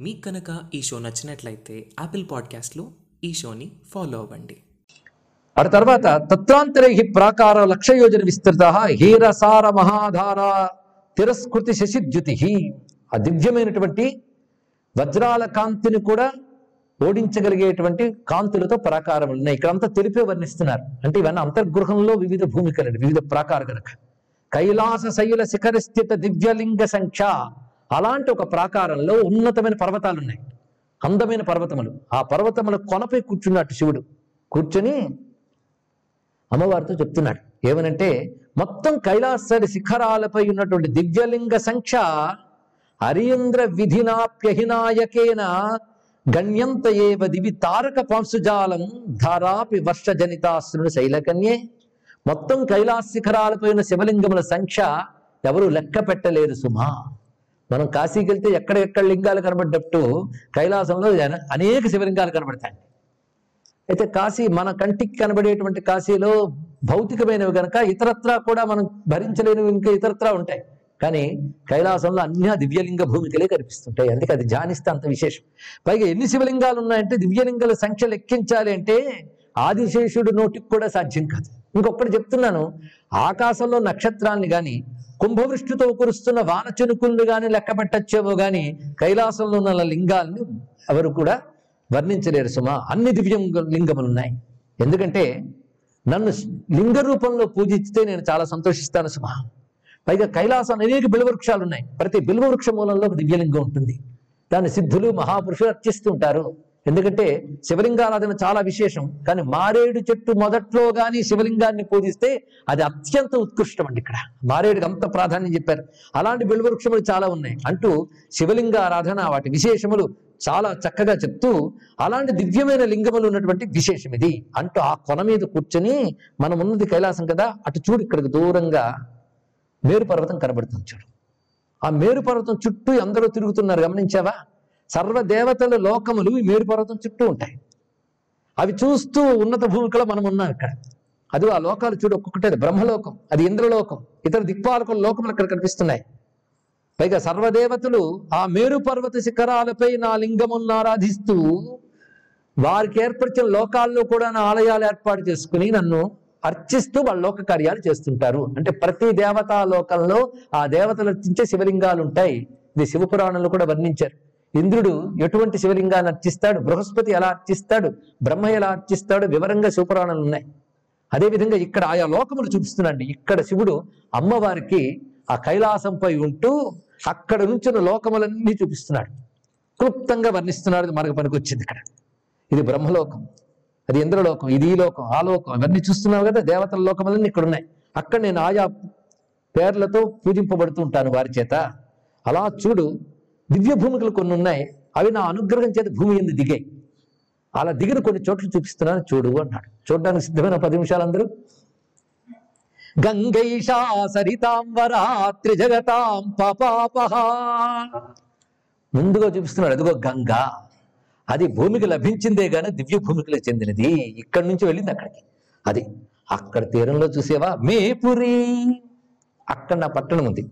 మీకు కనుక ఈ షో నచ్చినట్లయితే యాపిల్ పాడ్కాస్ట్లో ఈ షోని ఫాలో అవ్వండి. ఆ తర్వాత తత్రాంతరై ప్రాకార లక్షయోజన విస్తృత హీరసార మహాధార తిరస్కృతి శశిద్యుతి. ఆ దివ్యమైనటువంటి వజ్రాల కాంతిని కూడా ఓడించగలిగేటువంటి కాంతులతో ప్రాకారం ఉన్నాయి. ఇక్కడ అంతా తెలిపే వర్ణిస్తున్నారు. అంటే ఇవన్నీ అంతర్గృహంలో వివిధ భూమికలు వివిధ ప్రాకార కనుక కైలాస శైల శిఖర స్థిత దివ్యలింగ సంఖ్య. అలాంటి ఒక ప్రాకారంలో ఉన్నతమైన పర్వతాలు ఉన్నాయి అందమైన పర్వతములు. ఆ పర్వతముల కొనపై కూర్చున్నట్టు శివుడు. కూర్చొని అమ్మవారితో చెప్తున్నాడు. ఏమనంటే మొత్తం కైలాసరి శిఖరాలపై ఉన్నటువంటి దివ్యలింగ సంఖ్య హరీంద్ర విధినాప్యహినాయకేన గణ్యంత ఏవ దివి తారక పంశుజాలం ధారాపి వర్షజనితాశ్రుని శైలకన్యే. మొత్తం కైలాస శిఖరాలపై ఉన్న శివలింగముల సంఖ్య ఎవరు లెక్క పెట్టలేరు సుమా. మనం కాశీకి వెళ్తే ఎక్కడెక్కడ లింగాలు కనబడ్డట్టు కైలాసంలో అనేక శివలింగాలు కనబడతాయి. అయితే కాశీ మన కంటికి కనబడేటువంటి కాశీలో భౌతికమైనవి కనుక ఇతరత్రా కూడా మనం భరించలేనివి ఇంకా ఇతరత్రా ఉంటాయి. కానీ కైలాసంలో అన్ని దివ్యలింగ భూమికలే కనిపిస్తుంటాయి. అందుకే అది ధ్యానిస్తే అంత విశేషం. పైగా ఎన్ని శివలింగాలు ఉన్నాయంటే దివ్యలింగాల సంఖ్య లెక్కించాలి అంటే ఆదిశేషుడు నోటికి కూడా సాధ్యం కాదు. ఇంకొకటి చెప్తున్నాను. ఆకాశంలో నక్షత్రాన్ని కానీ కుంభవృష్టితో కురుస్తున్న వాన చినుకుల్ని కానీ లెక్క పెట్టచ్చేమో కానీ కైలాసంలో ఉన్న లింగాల్ని ఎవరు కూడా వర్ణించలేరు సుమా. అన్ని దివ్య లింగములు ఉన్నాయి ఎందుకంటే నన్ను లింగ రూపంలో పూజిస్తే నేను చాలా సంతోషిస్తాను సుమా. పైగా కైలాసం అనేక బిల్వవృక్షాలు ఉన్నాయి ప్రతి బిల్వవృక్ష మూలంలో ఒక దివ్యలింగం ఉంటుంది. దాన్ని సిద్ధులు మహాపురుషులు అర్చిస్తుంటారు. ఎందుకంటే శివలింగారాధన చాలా విశేషం. కానీ మారేడు చెట్టు మొదట్లో కానీ శివలింగాన్ని పూజిస్తే అది అత్యంత ఉత్కృష్టం అండి ఇక్కడ. మారేడుకి అంత ప్రాధాన్యం చెప్పారు. అలాంటి బిల్వవృక్షములు చాలా ఉన్నాయి. అంటూ శివలింగ ఆరాధన వాటి విశేషములు చాలా చక్కగా చెప్తూ అలాంటి దివ్యమైన లింగములు ఉన్నటువంటి విశేషం ఇది. అంటూ ఆ కొన మీద కూర్చొని మనం ఉన్నది కైలాసం కదా అటు చూడు ఇక్కడికి దూరంగా మేరు పర్వతం కనబడుతుంది చూడు. ఆ మేరు పర్వతం చుట్టూ అందరూ తిరుగుతున్నారు. గమనించావా? సర్వదేవతల లోకములు ఈ మేరు పర్వతం చుట్టూ ఉంటాయి. అవి చూస్తూ ఉన్నత భూమికలో మనం ఉన్నాం ఇక్కడ. అది ఆ లోకాలు చూడు ఒక్కొక్కటే అది బ్రహ్మలోకం అది ఇంద్రలోకం ఇతర దిక్పాలకుల లోకములు అక్కడ కనిపిస్తున్నాయి. పైగా సర్వదేవతలు ఆ మేరు పర్వత శిఖరాలపై నా లింగములను ఆరాధిస్తూ వారికి ఏర్పరిచిన లోకాల్లో కూడా నా ఆలయాలు ఏర్పాటు చేసుకుని నన్ను అర్చిస్తూ వాళ్ళ లోక కార్యాలు చేస్తుంటారు. అంటే ప్రతి దేవతా లోకంలో ఆ దేవతలు అర్చించే శివలింగాలు ఉంటాయి. ఇది శివపురాణంలో కూడా వర్ణించారు. ఇంద్రుడు ఎటువంటి శివలింగాన్ని అర్చిస్తాడు? బృహస్పతి ఎలా అర్చిస్తాడు? బ్రహ్మ ఎలా అర్చిస్తాడు? వివరంగా శివపురాణాలు ఉన్నాయి. అదేవిధంగా ఇక్కడ ఆయా లోకములు చూపిస్తున్నాండి ఇక్కడ శివుడు అమ్మవారికి ఆ కైలాసంపై ఉంటూ అక్కడ నుంచిన లోకములన్నీ చూపిస్తున్నాడు. క్లుప్తంగా వర్ణిస్తున్నాడు మనకు పనికొచ్చింది ఇక్కడ. ఇది బ్రహ్మలోకం. అది ఇంద్రలోకం. ఇది ఈ లోకం. ఆ లోకం. ఇవన్నీ చూస్తున్నావు కదా? దేవతల లోకములన్నీ ఇక్కడ ఉన్నాయి. అక్కడ నేను ఆయా పేర్లతో పూజింపబడుతూ ఉంటాను వారి చేత. అలా చూడు దివ్య భూమికలు కొన్ని ఉన్నాయి. అవి నా అనుగ్రహం చేత భూమి ఎందు దిగాయి. అలా దిగిన కొన్ని చోట్ల చూపిస్తున్నాను. చూడు అన్నాడు. చూడడానికి సిద్ధమైన పది నిమిషాలు అందరూ. గంగైషా సరితాంబరా త్రిజగతాం పాపాపహ. ముందుగా చూపిస్తున్నాడు. అదిగో గంగా. అది భూమికి లభించిందే గాని దివ్య భూమికి చెందినది. ఇక్కడి నుంచి వెళ్ళింది అక్కడికి. అది అక్కడ తీరంలో చూసేవా? మేపురి. అక్కడ నా పట్టణం ఉంది.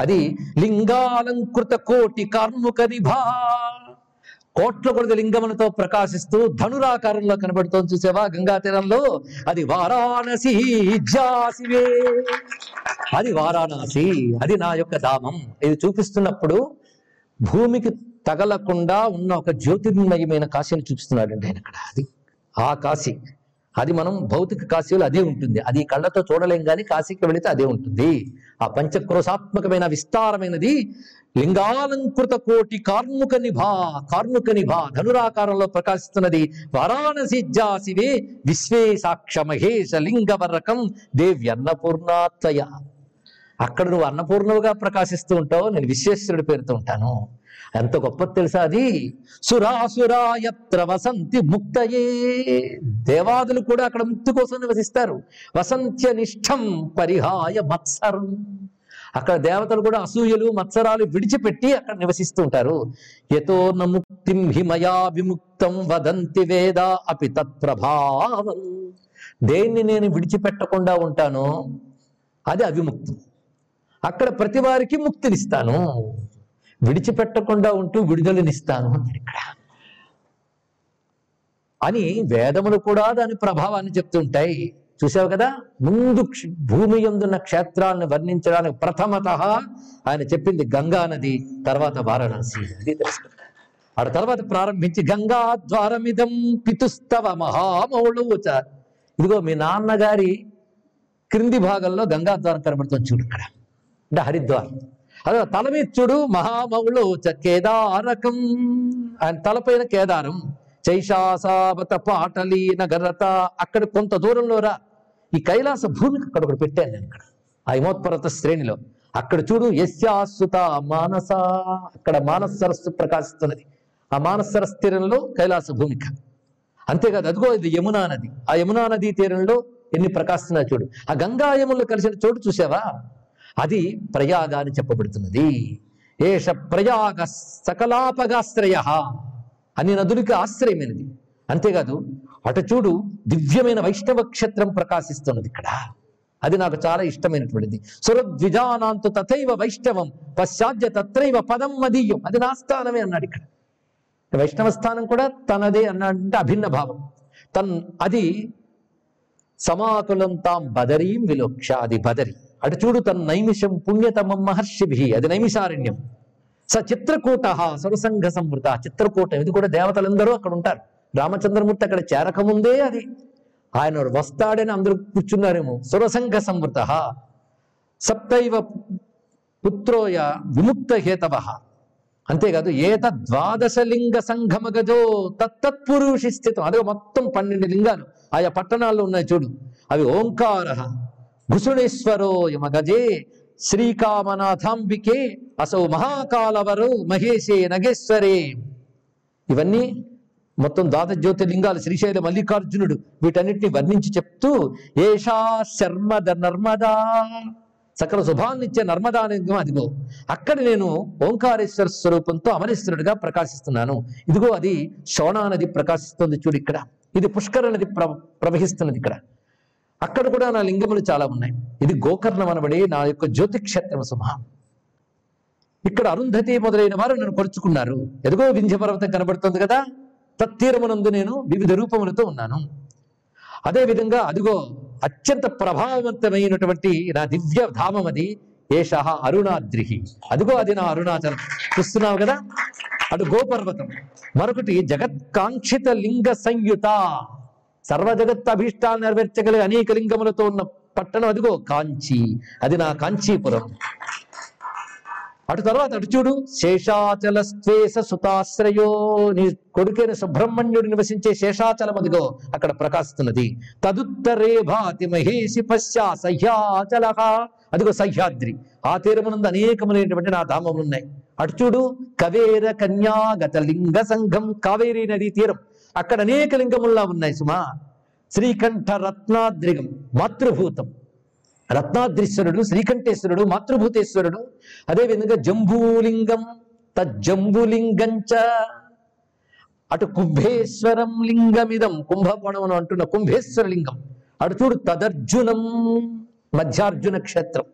అది లింగాలంకృత కోటి కార్ముక నిభా కోట్ల కొలది లింగములతో ప్రకాశిస్తూ ధనురాకారంలో కనబడుతోంది చూసేవా? గంగా తీరంలో. అది వారాణసి జాసివే. అది వారాణసి అది నా యొక్క ధామం. ఇది చూపిస్తున్నప్పుడు భూమికి తగలకుండా ఉన్న ఒక జ్యోతిర్మయమైన కాశీని చూపిస్తున్నాడండి ఆయన అక్కడ అది ఆ కాశీ. అది మనం భౌతిక కాశీలో అదే ఉంటుంది. అది కళ్ళతో చూడలేం కానీ కాశీకి వెళితే అదే ఉంటుంది. ఆ పంచక్రోశాత్మకమైన విస్తారమైనది లింగాలంకృత కోటి కార్ముక నిభా కార్ముక నిభా ధనురాకారంలో ప్రకాశిస్తున్నది వారాణసి జాసివే విశ్వే సాక్ష మహేశ లింగవరకం దేవ్యన్నపూర్ణాత్వయ అక్కడ నువ్వు అన్నపూర్ణవుగా ప్రకాశిస్తూ ఉంటావు నేను విశ్వేశ్వరుడి పేరుతో ఉంటాను. ఎంత గొప్పది తెలుసా అది? సురాసురాయత్ర వసంతి ముక్తయే. దేవాదులు కూడా అక్కడ ముక్తి కోసం నివసిస్తారు. వసంత్య నిష్టం పరిహాయ మత్సరం. అక్కడ దేవతలు కూడా అసూయలు మత్సరాలు విడిచిపెట్టి అక్కడ నివసిస్తూ ఉంటారు. యతో నముక్తిం హిమయా విముక్తం వదంతి వేద అపి తత్ప్రభావం దేన్ని నేను విడిచిపెట్టకుండా ఉంటానో అది అవిముక్తం. అక్కడ ప్రతి వారికి ముక్తినిస్తాను. విడిచిపెట్టకుండా ఉంటూ విడుదలనిస్తాను అన్నాడు ఇక్కడ. అని వేదములు కూడా దాని ప్రభావాన్ని చెప్తుంటాయి. చూసావు కదా? ముందు భూమి ఎందున్న క్షేత్రాలను వర్ణించడానికి ప్రథమత ఆయన చెప్పింది గంగా నది తర్వాత వారణాసి అది ఆ తర్వాత ప్రారంభించి గంగా ద్వారమిదం పితుస్తవ మహామౌళవుచ ఇదిగో మీ నాన్నగారి క్రింది భాగంలో గంగా ద్వారం కనబడుతుంది చూడు ఇక్కడ. అంటే హరిద్వారం. అదే తల మీద కేదారకం. ఆయన తలపైన కేదారం. చైషాసావత పాటలి నగరత అక్కడ కొంత దూరంలో రా. ఈ కైలాస భూమికి అక్కడ ఒకటి పెట్టాను నేను ఇక్కడ ఆ హిమోత్పరత శ్రేణిలో. అక్కడ చూడు యశ్యాసుత మానస. అక్కడ మానస సరస్సు ప్రకాశిస్తున్నది. ఆ మానస సరస్సు తీరంలో కైలాస భూమిక అంతేకాదు అదిగో ఇది యమునా నది. ఆ యమునా నదీ తీరంలో ఎన్ని ప్రకాశిస్తున్నాయి చూడు. ఆ గంగా యములు కలిసిన చోటు చూసావా? అది ప్రయాగ అని చెప్పబడుతున్నది. ఏష ప్రయాగ సకలాపగాశ్రయ అని నదునికి ఆశ్రయమైనది. అంతేకాదు అటు చూడు దివ్యమైన వైష్ణవ క్షేత్రం ప్రకాశిస్తున్నది ఇక్కడ. అది నాకు చాలా ఇష్టమైనటువంటిది. సురద్విజానాంతు తథైవ వైష్ణవం పశ్చాద్య తత్రైవ పదం మదీయం. అది నా స్థానమే అన్నాడు ఇక్కడ. వైష్ణవ స్థానం కూడా తనదే అన్నాడంటే అభిన్న భావం. తన్ అది సమాకులం తాం బదరీం విలోక్ష అది బదరి. అటు చూడు తన నైమిషం పుణ్యతమం మహర్షిభి. అది నైమిషారణ్యం. స చిత్రకూట సరసంఘ సంవృత. చిత్రకూట ఇది కూడా దేవతలందరూ అక్కడ ఉంటారు. రామచంద్రమూర్తి అక్కడ చేరకముందే అది. ఆయన వస్తాడని అందరూ కూర్చున్నారేమో. సురసంఘ సంవృత. సప్తైవ పుత్రోయ విముక్త హేతవ. అంతేకాదు ఏత ద్వాదశలింగ లింగ గజో తత్తత్పురుషి స్థితం అదే మొత్తం పన్నెండు లింగాలు. ఆయా పట్టణాల్లో ఉన్నాయి చూడు. అవి ఓంకార. భుసుడేశ్వరోయ యమ శ్రీకామనాథాంబికే అసౌ మహాకాలవరు మహేశే నగేశ్వరే. ఇవన్నీ మొత్తం దాత జ్యోతిర్లింగాలు శ్రీశైల మల్లికార్జునుడు వీటన్నిటిని వర్ణించి చెప్తూ ఏషా శర్మద నర్మదా సకల శుభాన్నిచ్చే నర్మదా లింగం అదిగో అక్కడ నేను ఓంకారేశ్వర స్వరూపంతో అమరేశ్వరుడిగా ప్రకాశిస్తున్నాను. ఇదిగో అది శోణా నది ప్రకాశిస్తుంది చూడు ఇక్కడ. ఇది పుష్కర నది ప్ర ప్రవహిస్తున్నది ఇక్కడ. అక్కడ కూడా నా లింగములు చాలా ఉన్నాయి. ఇది గోకర్ణం అనబడి నా యొక్క జ్యోతిక్షేత్రం సుమ ఇక్కడ అరుంధతి మొదలైన వారు నన్ను కొలుచుకున్నారు. ఎదుగో వింధ్య పర్వతం కనబడుతుంది కదా? తత్తీరమునందు నేను వివిధ రూపములతో ఉన్నాను. అదేవిధంగా అదిగో అత్యంత ప్రభావవంతమైనటువంటి నా దివ్య ధామం అది ఏష అరుణాద్రిహి. అదిగో అది నా అరుణాచలం. చూస్తున్నావు కదా? అటు గోపర్వతం. మరొకటి జగత్కాంక్షిత లింగ సంయుత. సర్వ జగత్ అభీష్టాలు నెరవేర్చగలిగే అనేక లింగములతో ఉన్న పట్టణం అదిగో కాంచి. అది నా కాంచీపురం. అటు తర్వాత అటు చూడు. శేషాచల స్వేష సుతాశ్రయో నీ కొడుకైన సుబ్రహ్మణ్యుడు నివసించే శేషాచలం అదిగో అక్కడ ప్రకాశిస్తున్నది. తదుత్తరే భాతి మహేషి పశ్చా సహ్యాచల. అదిగో సహ్యాద్రి. ఆ తీరమునందు అనేకములైనటువంటి నా ధామములు ఉన్నాయి అటు చూడు. కవేర కన్యాగత లింగ సంఘం కావేరీ నదీ తీరం. అక్కడ అనేక లింగముల్లా ఉన్నాయి సుమా. శ్రీకంఠ రత్నాద్రిగం మాతృభూతం. రత్నాద్రీశ్వరుడు శ్రీకంఠేశ్వరుడు మాతృభూతేశ్వరుడు. అదేవిధంగా జంబూలింగం తజ్జంబులింగంచ. అటు కుంభేశ్వరం లింగమిదం కుంభకోణం అంటున్న కుంభేశ్వర లింగం అటు చూడు తదర్జునం మధ్యార్జున క్షేత్రం.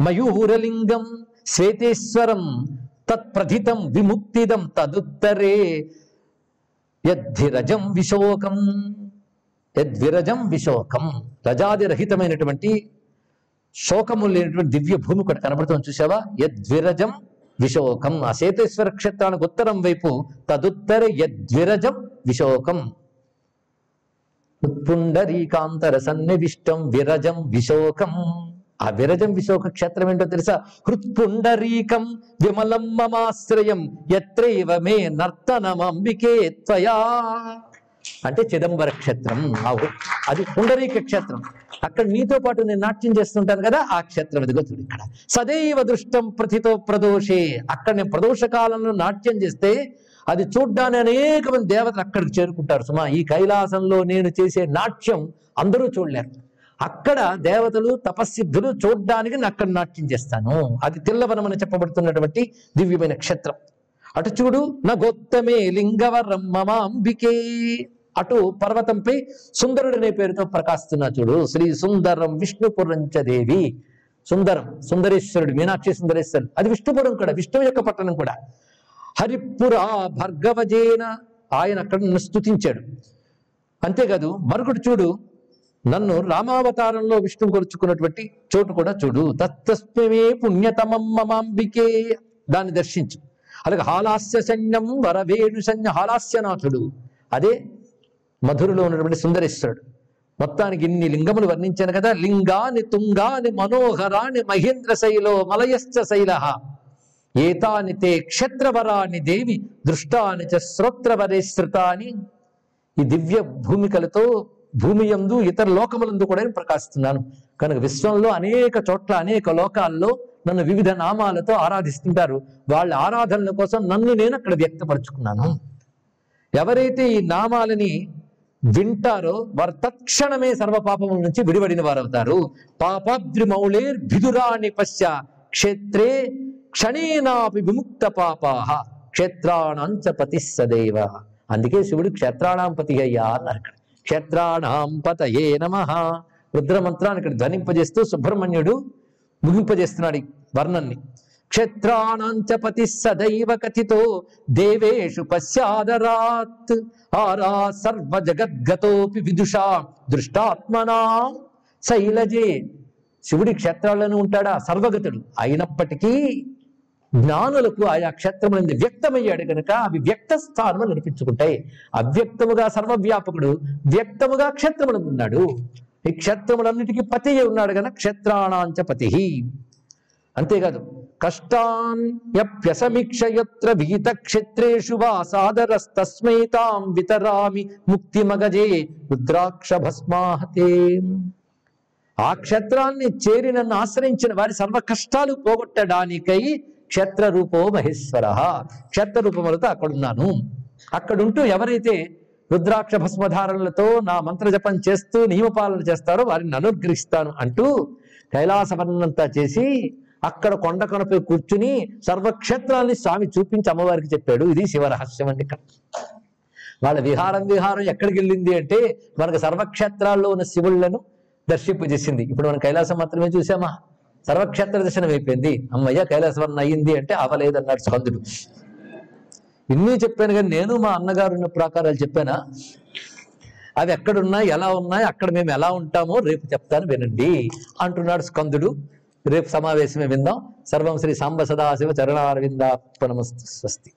మయూరలింగం శ్వేతేశ్వరం తత్ప్రథితం విముక్తిదం తదుత్తరే యద్ధిరజం విశోకం. యద్విరజం విశోకం. రజాదిరహితమైనటువంటి శోకము లేనటువంటి దివ్య భూమి ఒకటి కనబడుతుంది చూసావా యద్విరజం విశోకం. ఆ సేతేశ్వర క్షేత్రానికి ఉత్తరం వైపు తదుత్తర యద్విరజం విశోకం. పుండరీకాంతర సన్నివిష్టం విరజం విశోకం. ఆ విరజం విశోక క్షేత్రం ఏంటో తెలుసా? హృత్పుండరీకం విమలం మమాశ్రయం ఎత్రైవ మే నర్తనమంబికే త్వయా. అంటే చిదంబర క్షేత్రం. అది పుండరీక క్షేత్రం. అక్కడ నీతో పాటు నేను నాట్యం చేస్తుంటాను కదా ఆ క్షేత్రం ఇదిగో చూడు ఇక్కడ. సదైవ దృష్టం ప్రతితో ప్రదోషే. అక్కడ నేను ప్రదోష కాలంలో నాట్యం చేస్తే అది చూడ్డానికి అనేక మంది దేవతలు అక్కడికి చేరుకుంటారు. సుమా ఈ కైలాసంలో నేను చేసే నాట్యం అందరూ చూడలేరు. అక్కడ దేవతలు తపస్సిద్ధులు చూడ్డానికి నేను అక్కడ నాట్యం చేస్తాను. అది తిల్లవనం అని చెప్పబడుతున్నటువంటి దివ్యమైన క్షేత్రం. అటు చూడు నా గొత్తమే లింగవరం మమాంబికే. అటు పర్వతంపై సుందరుడనే పేరుతో ప్రకాశిస్తున్నా చూడు శ్రీ సుందరం విష్ణుపురంచ దేవి. సుందరం సుందరేశ్వరుడు మీనాక్షి సుందరేశ్వరుడు. అది విష్ణుపురం కూడా విష్ణువు యొక్క పట్టణం కూడా. హరిపురా భర్గవజేన ఆయన అక్కడ స్థుతించాడు స్తుతించాడు. అంతేకాదు మరొకటి చూడు నన్ను రామావతారంలో విష్ణువు కొలుచుకున్నటువంటి చోటు కూడా చూడు. తత్తస్మే పుణ్యతమం మమాంబికే. దాన్ని దర్శించు. అలాగే హాలాస్య సైన్యం వరవేణు సైన్య హాలాస్యనాథుడు. అదే మధురలో ఉన్నటువంటి సుందరేశ్వరుడు. మొత్తానికి ఇన్ని లింగములు వర్ణించాను కదా. లింగాని తుంగాని మనోహరాని మహేంద్ర శైలో మలయశ్చ శైల ఏతాని తే క్షత్రవరాని దేవి దృష్టాని చ శ్రోత్రవరేశ్రుతాని ఈ దివ్య భూమికలతో భూమి యందు ఇతర లోకములందు కూడా నేను ప్రకాశిస్తున్నాను. కనుక విశ్వంలో అనేక చోట్ల అనేక లోకాల్లో నన్ను వివిధ నామాలతో ఆరాధిస్తుంటారు. వాళ్ళ ఆరాధనల కోసం నన్ను నేను అక్కడ వ్యక్తపరుచుకున్నాను. ఎవరైతే ఈ నామాలని వింటారో వారు తక్షణమే సర్వ పాపముల నుంచి విడివడిన వారు అవుతారు పాపాద్రిమౌళేర్ భిదురాణి పశ్య క్షేత్రే క్షణేనాపి విముక్త పాపాహ క్షేత్రాణాంచ పతి సదైవ అందుకే శివుడు క్షేత్రాణాం పతి అయ్యా అన్నారు ఇక్కడ. క్షేత్రాణాం పతయే నమ. రుద్రమంత్రాన్ని ఇక్కడ ధ్వనింపజేస్తూ సుబ్రహ్మణ్యుడు ముగింపజేస్తున్నాడు ఈ వర్ణన్ని. క్షేత్రాణాంచపతి సదైవ కథితో దేవేషు పశ్చాదరాత్. ఆరా సర్వ జగద్గతోపి విదుషా దృష్టాత్మనా శైలజే. శివుడి క్షేత్రాల్లోనే ఉంటాడా? సర్వగతుడు అయినప్పటికీ జ్ఞానులకు ఆయా క్షేత్రములందు వ్యక్తమయ్యాడు కనుక అవి వ్యక్త స్థానము నడిపించుకుంటాయి. అవ్యక్తముగా సర్వవ్యాపకుడు వ్యక్తముగా క్షేత్రములందు ఉన్నాడు. ఈ క్షేత్రములన్నిటికీ పతి ఉన్నాడు కనుక క్షేత్రాణాంచ పతి అంతేకాదు కష్టాన్ యప్యసమీక్షయత్ర విహిత క్షేత్రేషు వా సాదరస్తస్మై తాం వితరామి ముక్తిమగజే రుద్రాక్ష భస్మాహతే ఆ క్షేత్రాన్ని చేరి నన్ను ఆశ్రయించిన వారి సర్వ కష్టాలు పోగొట్టడానికై క్షేత్ర రూపో మహేశ్వర. క్షేత్ర రూపములతో అక్కడున్నాను. అక్కడుంటూ ఎవరైతే రుద్రాక్ష భస్మధారణలతో నా మంత్ర జపం చేస్తూ నియమపాలన చేస్తారో వారిని అనుగ్రహిస్తాను అంటూ కైలాసవర్ణంతా చేసి అక్కడ కొండ కొనపై కూర్చుని సర్వక్షేత్రాన్ని స్వామి చూపించి అమ్మవారికి చెప్పాడు. ఇది శివరహస్యం అండి ఇక్కడ. వాళ్ళ విహారం విహారం ఎక్కడికి వెళ్ళింది అంటే మనకు సర్వక్షేత్రాల్లో ఉన్న శివుళ్ళను దర్శింపజేసింది. ఇప్పుడు మనం కైలాసం మాత్రమే చూసామా? సర్వక్షేత్ర దర్శనం అయిపోయింది. అమ్మయ్య కైలాసవరం అయ్యింది అంటే అవలేదన్నాడు స్కందుడు. ఇన్ని చెప్పాను కానీ నేను మా అన్నగారు ఉన్న ప్రాకారాలు చెప్పానా? అవి ఎక్కడున్నాయి ఎలా ఉన్నాయి అక్కడ మేము ఎలా ఉంటామో రేపు చెప్తాను వినండి అంటున్నాడు స్కందుడు. రేపు సమావేశమే విందాం. సర్వం శ్రీ సాంబ సదాశివ చరణారవిందార్పణమస్తు స్వస్తి.